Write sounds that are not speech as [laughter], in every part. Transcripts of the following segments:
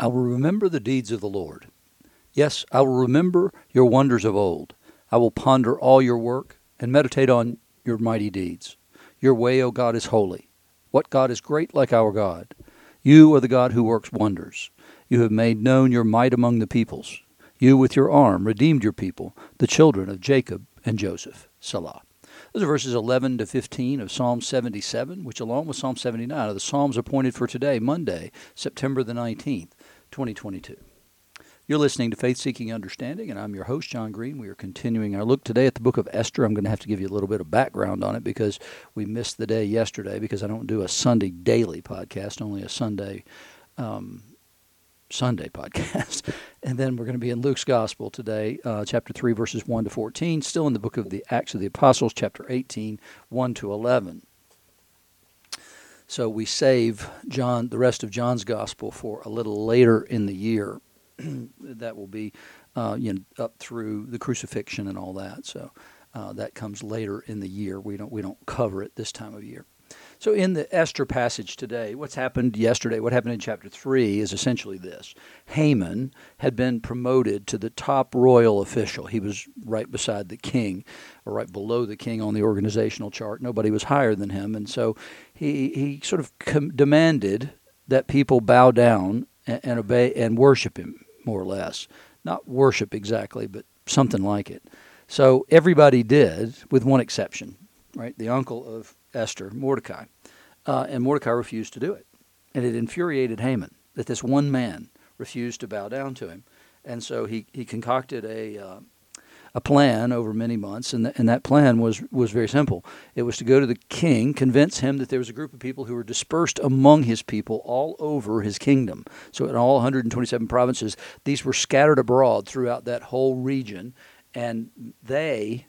I will remember the deeds of the Lord. Yes, I will remember your wonders of old. I will ponder all your work and meditate on your mighty deeds. Your way, O God, is holy. What God is great like our God? You are the God who works wonders. You have made known your might among the peoples. You, with your arm, redeemed your people, the children of Jacob and Joseph. Selah. Those are verses 11 to 15 of Psalm 77, which, along with Psalm 79, are the Psalms appointed for today, Monday, September the 19th, 2022. You're listening to Faith Seeking Understanding, and I'm your host, John Green. We are continuing our look today at the book of Esther. I'm going to have to give you a little bit of background on it because we missed the day yesterday because I don't do a Sunday daily podcast, only a Sunday um, Sunday podcast. [laughs] and then we're going to be in Luke's Gospel today, uh, chapter 3, verses 1 to 14, still in the book of the Acts of the Apostles, chapter 18, 1 to 11. So we save John, the rest of John's Gospel for a little later in the year. [clears throat] that will be uh, you know, up through the crucifixion and all that. So uh, that comes later in the year. We don't we don't cover it this time of year. So in the Esther passage today, what's happened yesterday, what happened in chapter 3 is essentially this. Haman had been promoted to the top royal official. He was right beside the king, or right below the king on the organizational chart. Nobody was higher than him. And so he, he sort of com- demanded that people bow down and, and obey and worship him more or less. Not worship exactly, but something like it. So everybody did, with one exception, right? The uncle of Esther, Mordecai. Uh, and Mordecai refused to do it. And it infuriated Haman that this one man refused to bow down to him. And so he, he concocted a, uh, a plan over many months, and, th- and that plan was, was very simple. It was to go to the king, convince him that there was a group of people who were dispersed among his people all over his kingdom. So, in all 127 provinces, these were scattered abroad throughout that whole region, and they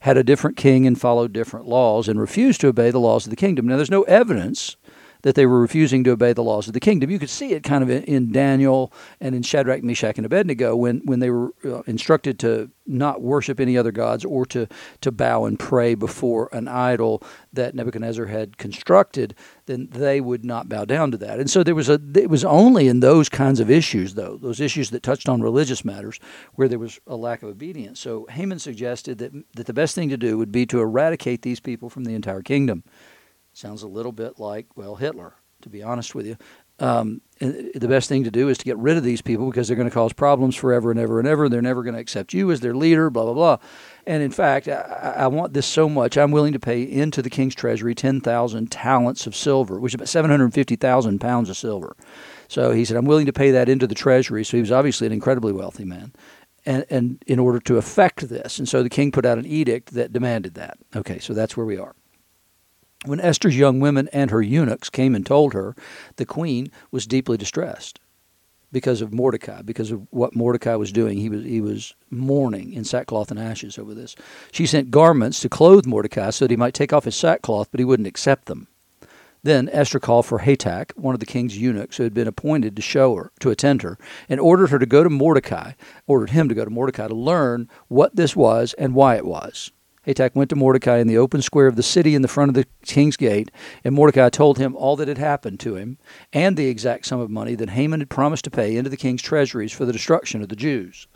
had a different king and followed different laws and refused to obey the laws of the kingdom. Now, there's no evidence that they were refusing to obey the laws of the kingdom. You could see it kind of in Daniel and in Shadrach, Meshach, and Abednego when, when they were uh, instructed to not worship any other gods or to, to bow and pray before an idol that Nebuchadnezzar had constructed, then they would not bow down to that. And so there was a it was only in those kinds of issues, though, those issues that touched on religious matters, where there was a lack of obedience. So Haman suggested that that the best thing to do would be to eradicate these people from the entire kingdom. Sounds a little bit like, well, Hitler, to be honest with you. Um, the best thing to do is to get rid of these people because they're going to cause problems forever and ever and ever. They're never going to accept you as their leader, blah, blah, blah. And in fact, I, I want this so much, I'm willing to pay into the king's treasury 10,000 talents of silver, which is about 750,000 pounds of silver. So he said, I'm willing to pay that into the treasury. So he was obviously an incredibly wealthy man. And, and in order to effect this. And so the king put out an edict that demanded that. Okay, so that's where we are. When Esther's young women and her eunuchs came and told her, the queen was deeply distressed because of Mordecai, because of what Mordecai was doing. He was he was mourning in sackcloth and ashes over this. She sent garments to clothe Mordecai so that he might take off his sackcloth, but he wouldn't accept them. Then Esther called for Hatach, one of the king's eunuchs who had been appointed to show her, to attend her, and ordered her to go to Mordecai, ordered him to go to Mordecai to learn what this was and why it was. Hatach went to Mordecai in the open square of the city in the front of the king's gate, and Mordecai told him all that had happened to him and the exact sum of money that Haman had promised to pay into the king's treasuries for the destruction of the Jews.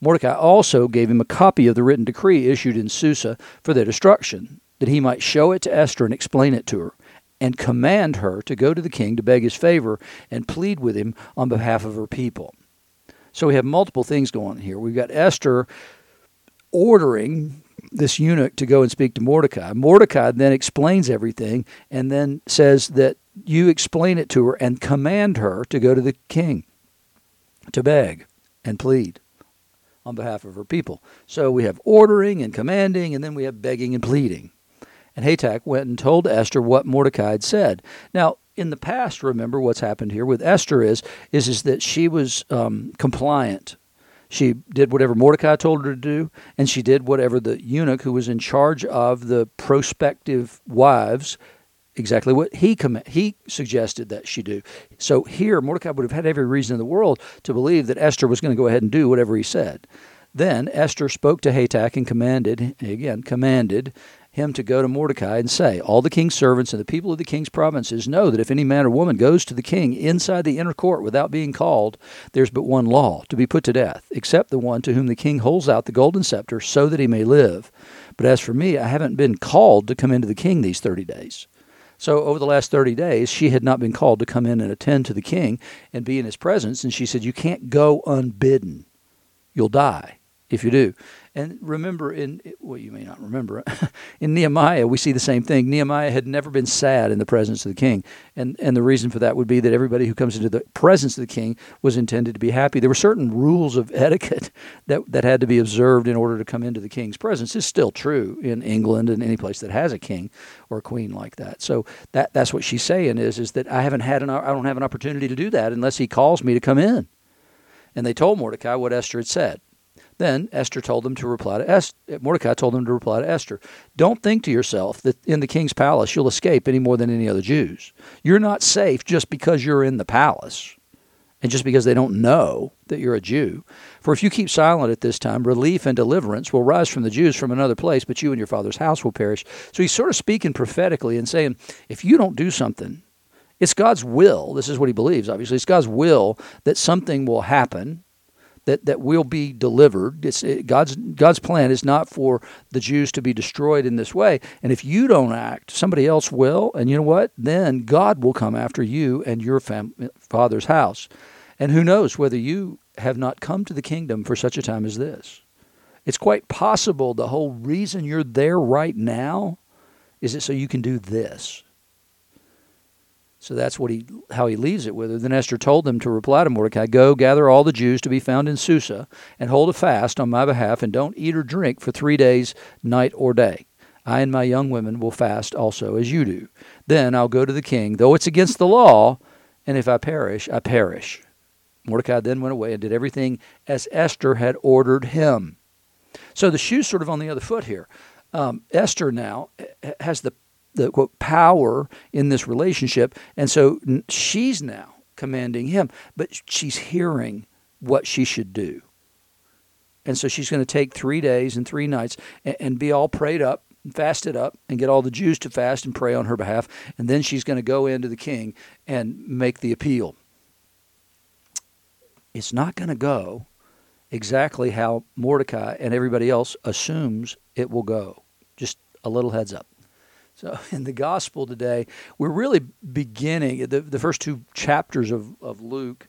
Mordecai also gave him a copy of the written decree issued in Susa for their destruction, that he might show it to Esther and explain it to her, and command her to go to the king to beg his favor and plead with him on behalf of her people. So we have multiple things going on here. We've got Esther ordering this eunuch to go and speak to Mordecai. Mordecai then explains everything and then says that you explain it to her and command her to go to the king to beg and plead on behalf of her people. So we have ordering and commanding, and then we have begging and pleading. And Hatach went and told Esther what Mordecai had said. Now, in the past, remember what's happened here with Esther is is is that she was um, compliant she did whatever Mordecai told her to do, and she did whatever the eunuch who was in charge of the prospective wives exactly what he he suggested that she do. So here, Mordecai would have had every reason in the world to believe that Esther was going to go ahead and do whatever he said. Then Esther spoke to Hatach and commanded, again, commanded him to go to Mordecai and say, All the king's servants and the people of the king's provinces know that if any man or woman goes to the king inside the inner court without being called, there's but one law to be put to death, except the one to whom the king holds out the golden scepter so that he may live. But as for me, I haven't been called to come into the king these 30 days. So over the last 30 days, she had not been called to come in and attend to the king and be in his presence. And she said, You can't go unbidden. You'll die if you do. And remember, in well, you may not remember, [laughs] in Nehemiah, we see the same thing. Nehemiah had never been sad in the presence of the king, and and the reason for that would be that everybody who comes into the presence of the king was intended to be happy. There were certain rules of [laughs] etiquette that that had to be observed in order to come into the king's presence. It's still true in England and any place that has a king or a queen like that. So that that's what she's saying is is that I haven't had an I don't have an opportunity to do that unless he calls me to come in. And they told Mordecai what Esther had said. Then Esther told them to reply to Esther. Mordecai told them to reply to Esther. Don't think to yourself that in the king's palace you'll escape any more than any other Jews. You're not safe just because you're in the palace and just because they don't know that you're a Jew. For if you keep silent at this time, relief and deliverance will rise from the Jews from another place, but you and your father's house will perish. So he's sort of speaking prophetically and saying, if you don't do something, it's God's will. This is what he believes, obviously. It's God's will that something will happen that, that will be delivered. It's, it, God's, God's plan is not for the Jews to be destroyed in this way. And if you don't act, somebody else will. And you know what? Then God will come after you and your fam- father's house. And who knows whether you have not come to the kingdom for such a time as this. It's quite possible the whole reason you're there right now is it so you can do this. So that's what he how he leaves it with her. Then Esther told them to reply to Mordecai, Go gather all the Jews to be found in Susa, and hold a fast on my behalf, and don't eat or drink for three days, night or day. I and my young women will fast also as you do. Then I'll go to the king, though it's against the law, and if I perish, I perish. Mordecai then went away and did everything as Esther had ordered him. So the shoe's sort of on the other foot here. Um, Esther now has the the quote power in this relationship, and so she's now commanding him, but she's hearing what she should do. And so she's going to take three days and three nights and, and be all prayed up, fasted up, and get all the Jews to fast and pray on her behalf. And then she's going to go into the king and make the appeal. It's not going to go exactly how Mordecai and everybody else assumes it will go. Just a little heads up. So [laughs] in the gospel today, we're really beginning the, the first two chapters of, of Luke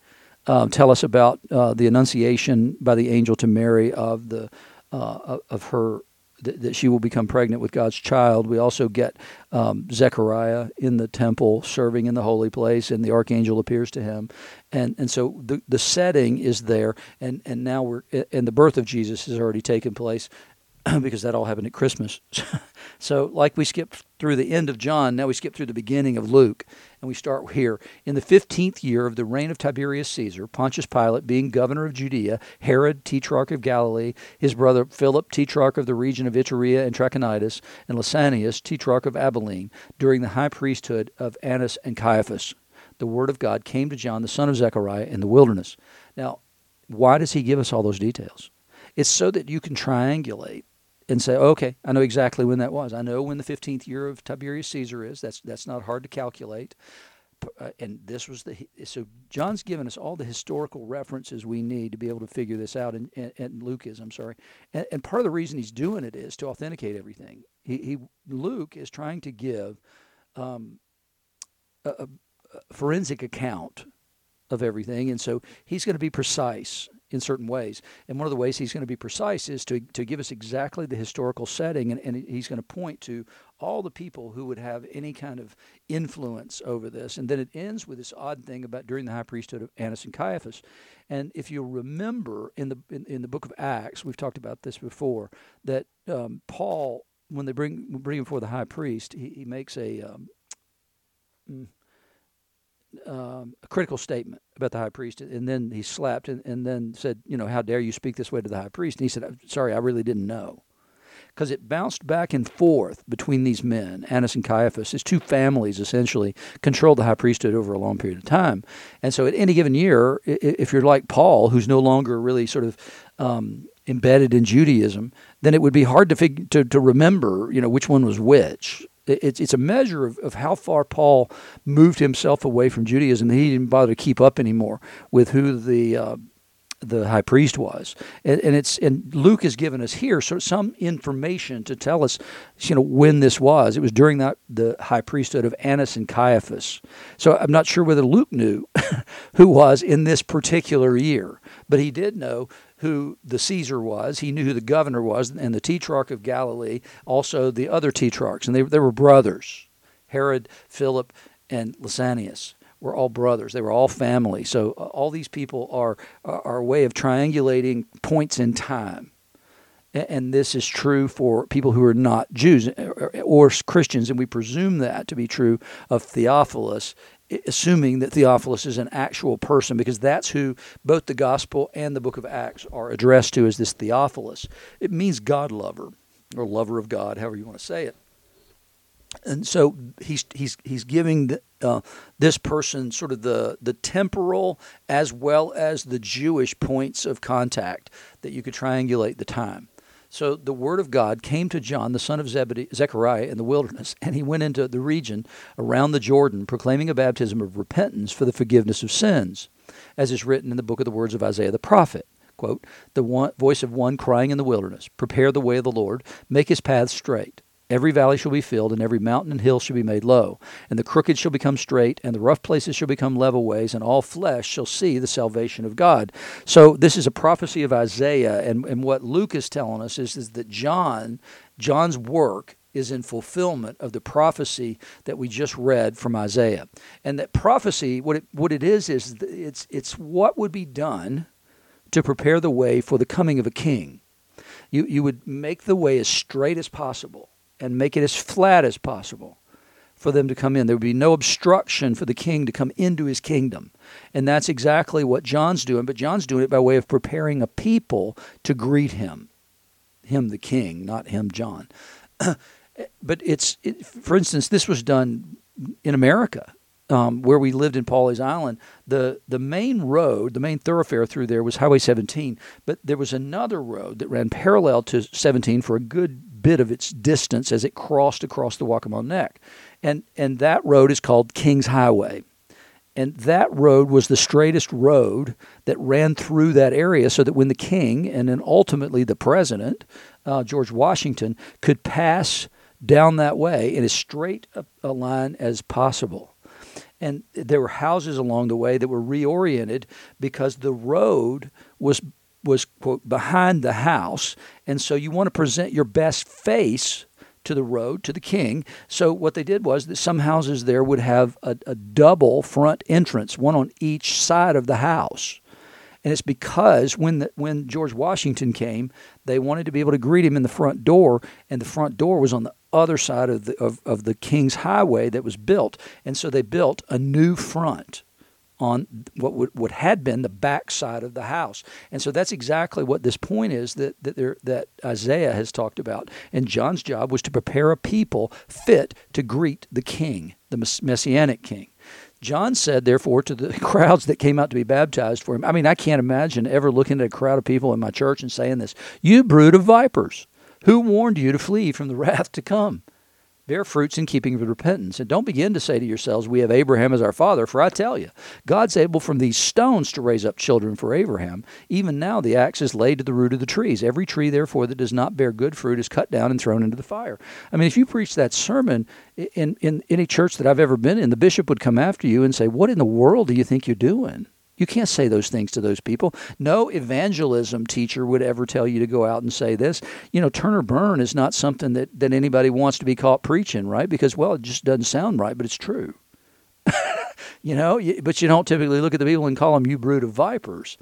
um, tell us about uh, the annunciation by the angel to Mary of the uh, of her that she will become pregnant with God's child. We also get um, Zechariah in the temple serving in the holy place, and the archangel appears to him, and and so the the setting is there, and and now we're and the birth of Jesus has already taken place, [clears throat] because that all happened at Christmas. [laughs] so, like we skipped through the end of John, now we skip through the beginning of Luke, and we start here. In the 15th year of the reign of Tiberius Caesar, Pontius Pilate being governor of Judea, Herod, tetrarch of Galilee, his brother Philip, tetrarch of the region of Iturea and Trachonitis, and Lysanias, tetrarch of Abilene, during the high priesthood of Annas and Caiaphas, the word of God came to John, the son of Zechariah, in the wilderness. Now, why does he give us all those details? It's so that you can triangulate and say, okay, I know exactly when that was. I know when the 15th year of Tiberius Caesar is. That's that's not hard to calculate. Uh, and this was the so John's given us all the historical references we need to be able to figure this out. And, and, Luke is, I'm sorry, and, and, part of the reason he's doing it is to authenticate everything. He, he Luke is trying to give um, a, a forensic account of everything, and so he's going to be precise in certain ways. And one of the ways he's going to be precise is to, to give us exactly the historical setting, and, and he's going to point to all the people who would have any kind of influence over this. And then it ends with this odd thing about during the high priesthood of Annas and Caiaphas. And if you remember in the in, in the book of Acts, we've talked about this before, that um, Paul, when they bring bring him before the high priest, he, he makes a um, mm, um, a critical statement about the high priest, and then he slapped and, and then said, "You know, how dare you speak this way to the high priest?" And he said, "Sorry, I really didn't know." Because it bounced back and forth between these men, Annas and Caiaphas. His two families essentially controlled the high priesthood over a long period of time. And so at any given year, if you're like Paul, who's no longer really sort of um, embedded in Judaism, then it would be hard to fig- to, to remember, you know, which one was which. It's it's a measure of, of how far Paul moved himself away from Judaism. He didn't bother to keep up anymore with who the uh, the high priest was, and, and, it's and Luke has given us here so some information to tell us, you know, when this was. It was during that the high priesthood of Annas and Caiaphas. So I'm not sure whether Luke knew [laughs] who was in this particular year, but he did know who the Caesar was. He knew who the governor was, and the tetrarch of Galilee, also the other tetrarchs, and they they were brothers, Herod, Philip, and Lysanias were all brothers. They were all family. So uh, all these people are, are a way of triangulating points in time. And this is true for people who are not Jews or Christians, and we presume that to be true of Theophilus, assuming that Theophilus is an actual person, because that's who both the Gospel and the book of Acts are addressed to as this Theophilus. It means God lover, or lover of God, however you want to say it and so he's he's he's giving the, uh, this person sort of the the temporal as well as the Jewish points of contact that you could triangulate the time. So the word of God came to John, the son of Zebedee, Zechariah, in the wilderness, and he went into the region around the Jordan, proclaiming a baptism of repentance for the forgiveness of sins, as is written in the book of the words of Isaiah the prophet. Quote, the one, voice of one crying in the wilderness, Prepare the way of the Lord, make his paths straight. Every valley shall be filled, and every mountain and hill shall be made low. And the crooked shall become straight, and the rough places shall become level ways, and all flesh shall see the salvation of God. So this is a prophecy of Isaiah, and, and what Luke is telling us is, is that John, John's work is in fulfillment of the prophecy that we just read from Isaiah. And that prophecy, what it, what it is, is it's, it's what would be done to prepare the way for the coming of a king. You, you would make the way as straight as possible and make it as flat as possible for them to come in. There would be no obstruction for the king to come into his kingdom. And that's exactly what John's doing, but John's doing it by way of preparing a people to greet him. Him, the king, not him, John. [clears throat] but it's, it, for instance, this was done in America. Um, where we lived in Pawleys Island, the the main road, the main thoroughfare through there was Highway 17, but there was another road that ran parallel to 17 for a good bit of its distance as it crossed across the Waccamaw Neck. And, and that road is called King's Highway. And that road was the straightest road that ran through that area so that when the king and then ultimately the president, uh, George Washington, could pass down that way in as straight a, a line as possible. And there were houses along the way that were reoriented because the road was was quote behind the house and so you want to present your best face to the road to the king. So what they did was that some houses there would have a, a double front entrance one on each side of the house. And it's because when the, when George Washington came, they wanted to be able to greet him in the front door, and the front door was on the other side of the of, of the King's Highway that was built, and so they built a new front on what would, what had been the back side of the house. And so that's exactly what this point is that that, there, that Isaiah has talked about. And John's job was to prepare a people fit to greet the king, the messianic king. John said, therefore, to the [laughs] crowds that came out to be baptized for him, I mean, I can't imagine ever looking at a crowd of people in my church and saying this, You brood of vipers, who warned you to flee from the [laughs] wrath to come? Bear fruits in keeping with repentance. And don't begin to say to yourselves, We have Abraham as our father, for I tell you, God's able from these stones to raise up children for Abraham. Even now the axe is laid to the root of the trees. Every tree, therefore, that does not bear good fruit is cut down and thrown into the fire. I mean, if you preach that sermon in, in any church that I've ever been in, the bishop would come after you and say, What in the world do you think you're doing? You can't say those things to those people. No evangelism teacher would ever tell you to go out and say this. You know, Turner burn is not something that, that anybody wants to be caught preaching, right? Because, well, it just doesn't sound right, but it's true. [laughs] you know, but you don't typically look at the people and call them you brood of vipers.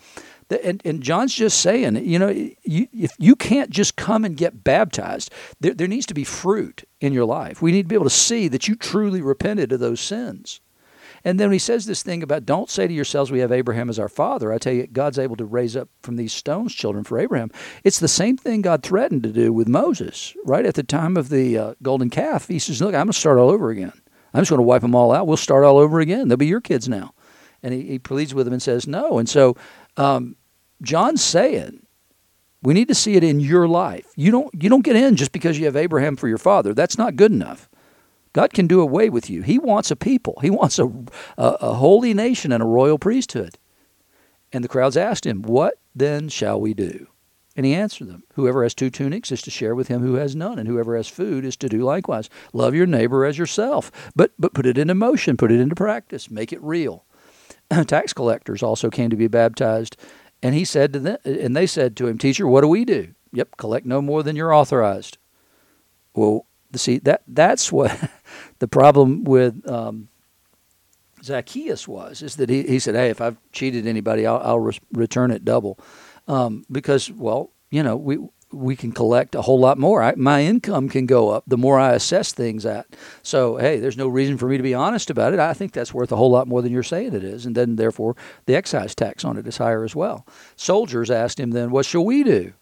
And, and John's just saying, you know, you, if you can't just come and get baptized, there, there needs to be fruit in your life. We need to be able to see that you truly repented of those sins. And then he says this thing about don't say to yourselves, we have Abraham as our father. I tell you, God's able to raise up from these stones children for Abraham. It's the same thing God threatened to do with Moses, right? At the time of the uh, golden calf, he says, Look, I'm going to start all over again. I'm just going to wipe them all out. We'll start all over again. They'll be your kids now. And he, he pleads with them and says, No. And so um, John's saying, We need to see it in your life. You don't you don't get in just because you have Abraham for your father. That's not good enough. God can do away with you. He wants a people. He wants a, a, a holy nation and a royal priesthood. And the crowds asked him, What then shall we do? And he answered them, Whoever has two tunics is to share with him who has none, and whoever has food is to do likewise. Love your neighbor as yourself, but, but put it into motion, put it into practice, make it real. [clears throat] Tax collectors also came to be baptized, and he said to them, and they said to him, Teacher, what do we do? Yep, collect no more than you're authorized. Well, see that that's [laughs] what the problem with um, Zacchaeus was is that he, he said, "Hey, if I've cheated anybody, I'll, I'll re- return it double," um, because well, you know, we we can collect a whole lot more. I, my income can go up the more I assess things at. So hey, there's no reason for me to be honest about it. I think that's worth a whole lot more than you're saying it is, and then therefore the excise tax on it is higher as well. Soldiers asked him then, "What shall we do?"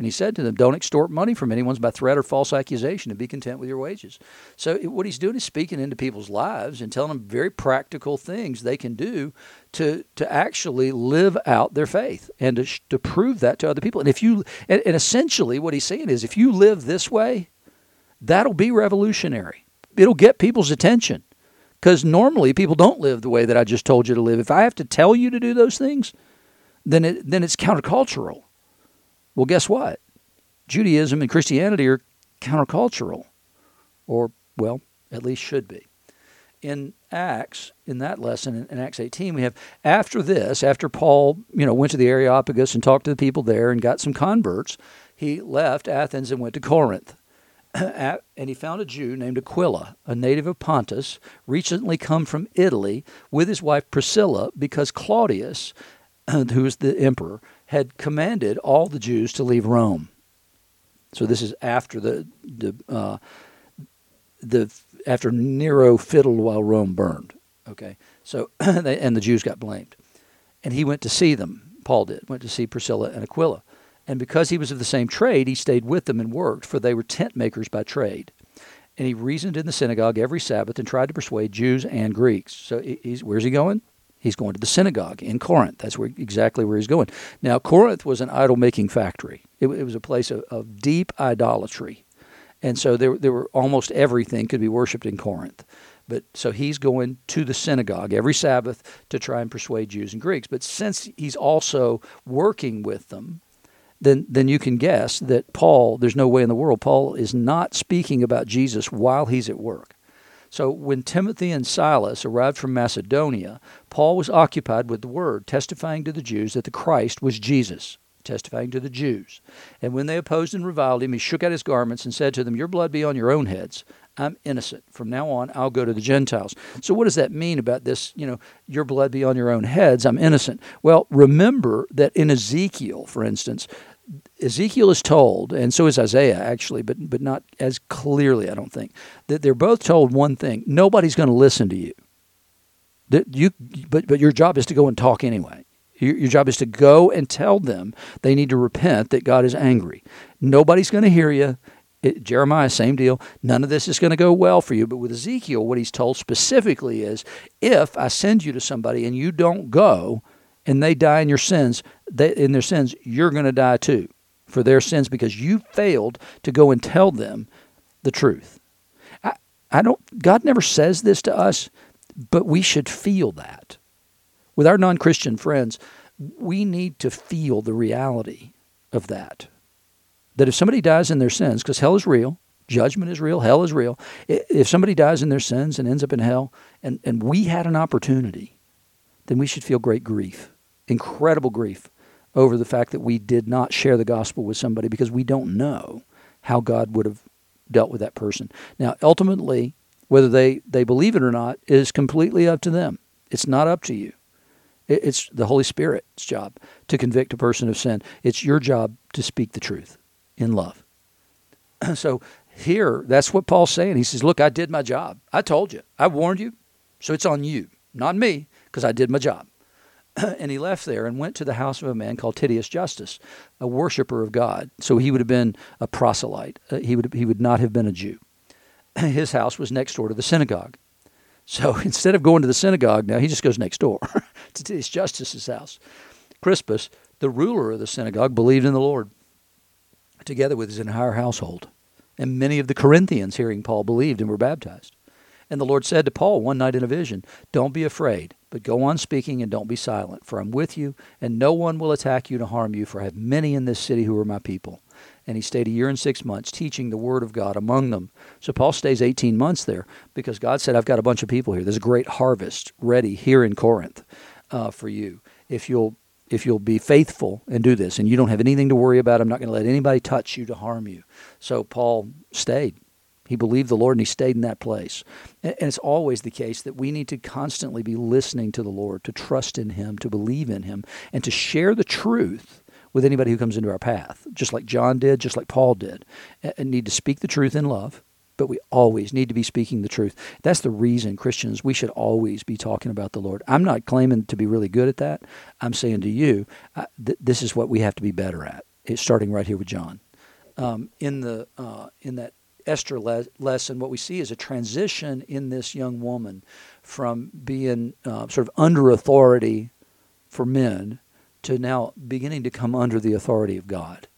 And he said to them, Don't extort money from anyone by threat or false accusation, and be content with your wages. So, what he's doing is speaking into people's lives and telling them very practical things they can do to, to actually live out their faith and to, to prove that to other people. And if you, and, and essentially what he's saying is, if you live this way, that'll be revolutionary. It'll get people's attention because normally people don't live the way that I just told you to live. If I have to tell you to do those things, then it, then it's countercultural. Well, guess what? Judaism and Christianity are countercultural, or, well, at least should be. In Acts, in that lesson, in Acts 18, we have after this, after Paul, you know, went to the Areopagus and talked to the people there and got some converts, he left Athens and went to Corinth. [clears throat] and he found a Jew named Aquila, a native of Pontus, recently come from Italy with his wife Priscilla because Claudius, [clears throat] who was the emperor, had commanded all the Jews to leave Rome. So this is after the the uh, the after Nero fiddled while Rome burned. Okay, so [clears throat] and the Jews got blamed, and he went to see them. Paul did went to see Priscilla and Aquila, and because he was of the same trade, he stayed with them and worked, for they were tent makers by trade. And he reasoned in the synagogue every Sabbath and tried to persuade Jews and Greeks. So he's where's he going? He's going to the synagogue in Corinth. That's where exactly where he's going. Now, Corinth was an idol making factory. It, it, was a place of, of deep idolatry, and so there there were almost everything could be worshipped in Corinth. But so he's going to the synagogue every Sabbath to try and persuade Jews and Greeks. But since he's also working with them, then then you can guess that Paul, there's no way in the world Paul is not speaking about Jesus while he's at work. So when Timothy and Silas arrived from Macedonia, Paul was occupied with the word, testifying to the Jews that the Christ was Jesus, testifying to the Jews. And when they opposed and reviled him, he shook out his garments and said to them, Your blood be on your own heads. I'm innocent. From now on, I'll go to the Gentiles. So, what does that mean about this? You know, your blood be on your own heads. I'm innocent. Well, remember that in Ezekiel, for instance, Ezekiel is told, and so is Isaiah actually, but but not as clearly, I don't think, that they're both told one thing: nobody's going to listen to you. That you, but but your job is to go and talk anyway. Your, your job is to go and tell them they need to repent that God is angry. Nobody's going to hear you. It, Jeremiah, same deal. None of this is going to go well for you. But with Ezekiel, what he's told specifically is if I send you to somebody and you don't go, and they die in your sins, they, in their sins, you're going to die too for their sins because you failed to go and tell them the truth. I, I don't. God never says this to us, but we should feel that. With our non-Christian friends, we need to feel the reality of that. That if somebody dies in their sins, because hell is real, judgment is real, hell is real. If somebody dies in their sins and ends up in hell, and, and we had an opportunity then we should feel great grief, incredible grief over the fact that we did not share the gospel with somebody because we don't know how God would have dealt with that person. Now, ultimately, whether they, they believe it or not is completely up to them. It's not up to you. It's the Holy Spirit's job to convict a person of sin. It's your job to speak the truth in love. [clears throat] so here, that's what Paul's saying. He says, Look, I did my job. I told you. I warned you. So it's on you, not me because I did my job. [clears throat] and he left there and went to the house of a man called Titius Justus, a worshiper of God. So he would have been a proselyte. Uh, he would he would not have been a Jew. [clears throat] His house was next door to the synagogue. [laughs] So instead of going to the synagogue now, he just goes next door [laughs] to Titius Justus's house. Crispus, the ruler of the synagogue, believed in the Lord, together with his entire household. And many of the Corinthians, hearing Paul, believed and were baptized. And the Lord said to Paul one night in a vision, Don't be afraid, but go on speaking and don't be silent, for I'm with you, and no one will attack you to harm you, for I have many in this city who are my people. And he stayed a year and six months teaching the word of God among them. So Paul stays 18 months there because God said, I've got a bunch of people here. There's a great harvest ready here in Corinth uh, for you. If you'll if you'll be faithful and do this, and you don't have anything to worry about, I'm not going to let anybody touch you to harm you. So Paul stayed. He believed the Lord and he stayed in that place. And it's always the case that we need to constantly be listening to the Lord, to trust in Him, to believe in Him, and to share the truth with anybody who comes into our path, just like John did, just like Paul did. And need to speak the truth in love, but we always need to be speaking the truth. That's the reason Christians, we should always be talking about the Lord. I'm not claiming to be really good at that. I'm saying to you, th- this is what we have to be better at. It's starting right here with John. Um, in the uh, in that Esther le- lesson, what we see is a transition in this young woman from being uh, sort of under authority for men to now beginning to come under the authority of God.